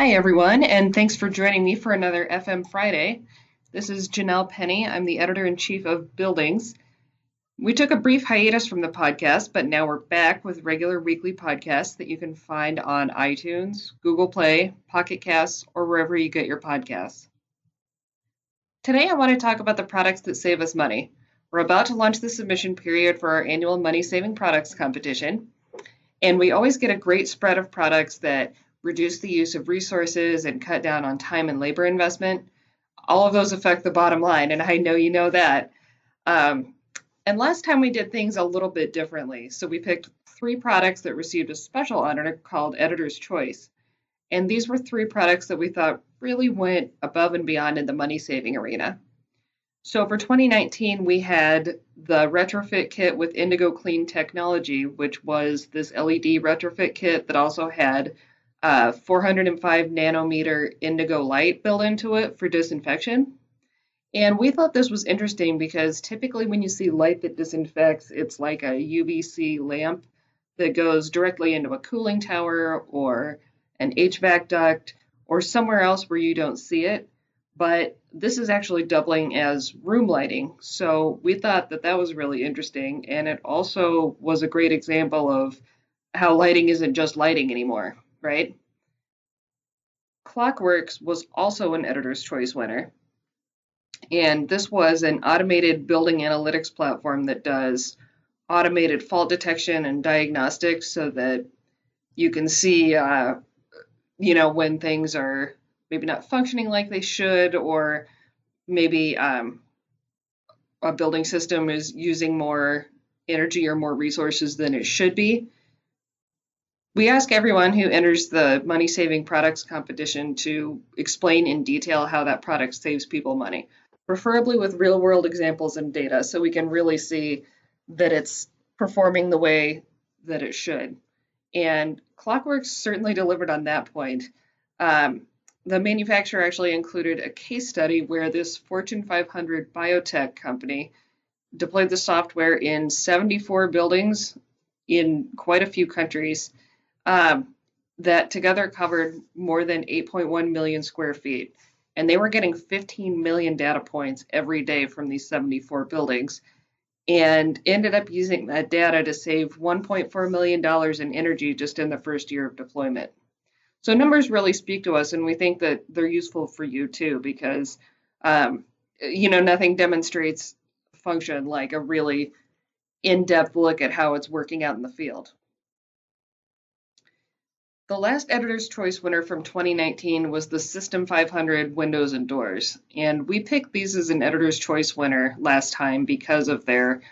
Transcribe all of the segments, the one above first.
Hi, everyone, and thanks for joining me for another FM Friday. This is Janelle Penny. I'm the editor in chief of Buildings. We took a brief hiatus from the podcast, but now we're back with regular weekly podcasts that you can find on iTunes, Google Play, Pocket Casts, or wherever you get your podcasts. Today, I want to talk about the products that save us money. We're about to launch the submission period for our annual money saving products competition, and we always get a great spread of products that reduce the use of resources, and cut down on time and labor investment. All of those affect the bottom line, and I know you know that. Um, and last time we did things a little bit differently. So we picked three products that received a special honor called Editor's Choice. And these were three products that we thought really went above and beyond in the money saving arena. So for 2019, we had the retrofit kit with Indigo Clean Technology, which was this LED retrofit kit that also had uh, 405 nanometer indigo light built into it for disinfection. And we thought this was interesting because typically when you see light that disinfects, it's like a UVC lamp that goes directly into a cooling tower or an HVAC duct or somewhere else where you don't see it. But this is actually doubling as room lighting. So we thought that that was really interesting. And it also was a great example of how lighting isn't just lighting anymore right? Clockworks was also an Editor's Choice winner. And this was an automated building analytics platform that does automated fault detection and diagnostics so that you can see, uh, you know, when things are maybe not functioning like they should, or maybe um, a building system is using more energy or more resources than it should be. We ask everyone who enters the money saving products competition to explain in detail how that product saves people money, preferably with real world examples and data so we can really see that it's performing the way that it should. And Clockworks certainly delivered on that point. Um, the manufacturer actually included a case study where this Fortune 500 biotech company deployed the software in 74 buildings in quite a few countries um, that together covered more than 8.1 million square feet. And they were getting 15 million data points every day from these 74 buildings and ended up using that data to save $1.4 million in energy just in the first year of deployment. So numbers really speak to us, and we think that they're useful for you too, because um, you know nothing demonstrates function like a really in-depth look at how it's working out in the field. The last Editor's Choice winner from 2019 was the System 500 Windows and Doors, and we picked these as an Editor's Choice winner last time because of their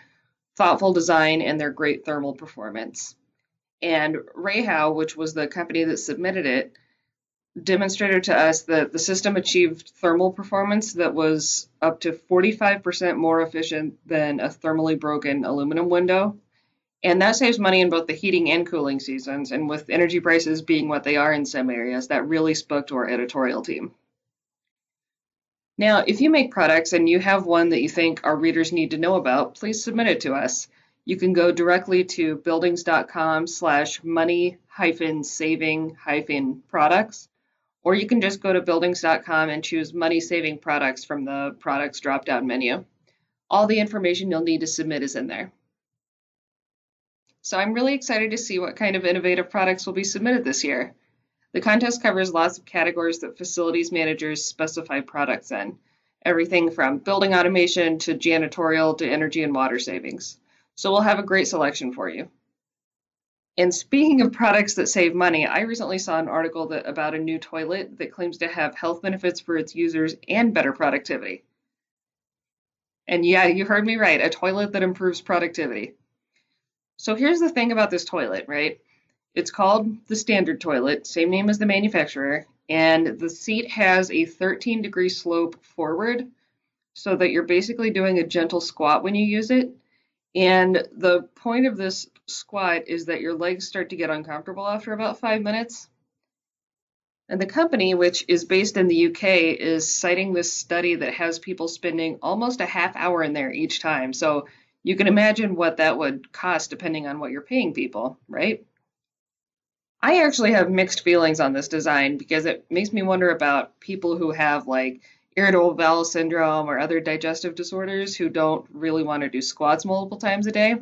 thoughtful design and their great thermal performance. And REHAU, which was the company that submitted it, demonstrated to us that the system achieved thermal performance that was up to 45% more efficient than a thermally broken aluminum window and that saves money in both the heating and cooling seasons. And with energy prices being what they are in some areas, that really spoke to our editorial team. Now, if you make products and you have one that you think our readers need to know about, please submit it to us. You can go directly to buildings.com slash money hyphen saving hyphen products, or you can just go to buildings.com and choose money saving products from the products drop down menu. All the information you'll need to submit is in there. So I'm really excited to see what kind of innovative products will be submitted this year. The contest covers lots of categories that facilities managers specify products in, everything from building automation to janitorial to energy and water savings. So we'll have a great selection for you. And speaking of products that save money, I recently saw an article that, about a new toilet that claims to have health benefits for its users and better productivity. And yeah, you heard me right, a toilet that improves productivity. So here's the thing about this toilet, right? It's called the standard toilet, same name as the manufacturer, and the seat has a 13 degree slope forward so that you're basically doing a gentle squat when you use it. And the point of this squat is that your legs start to get uncomfortable after about five minutes. And the company, which is based in the UK, is citing this study that has people spending almost a half hour in there each time. So you can imagine what that would cost depending on what you're paying people, right? I actually have mixed feelings on this design because it makes me wonder about people who have like irritable bowel syndrome or other digestive disorders who don't really want to do squats multiple times a day.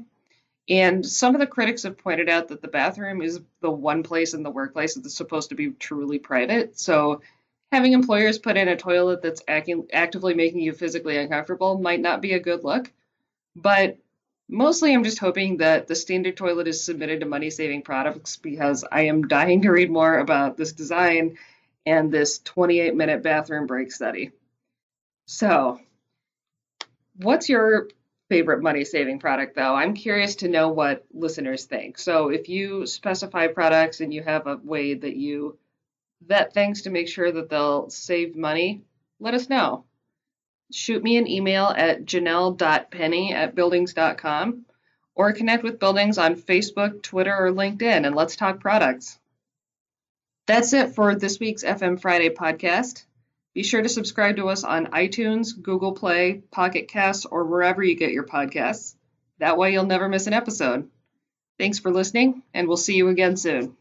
And some of the critics have pointed out that the bathroom is the one place in the workplace that's supposed to be truly private. So having employers put in a toilet that's acting, actively making you physically uncomfortable might not be a good look. But mostly I'm just hoping that the standard toilet is submitted to money saving products because I am dying to read more about this design and this 28 minute bathroom break study. So, what's your favorite money saving product though? I'm curious to know what listeners think. So, if you specify products and you have a way that you vet things to make sure that they'll save money, let us know. Shoot me an email at janelle.penny at buildings.com or connect with Buildings on Facebook, Twitter, or LinkedIn and let's talk products. That's it for this week's FM Friday podcast. Be sure to subscribe to us on iTunes, Google Play, Pocket Casts, or wherever you get your podcasts. That way you'll never miss an episode. Thanks for listening, and we'll see you again soon.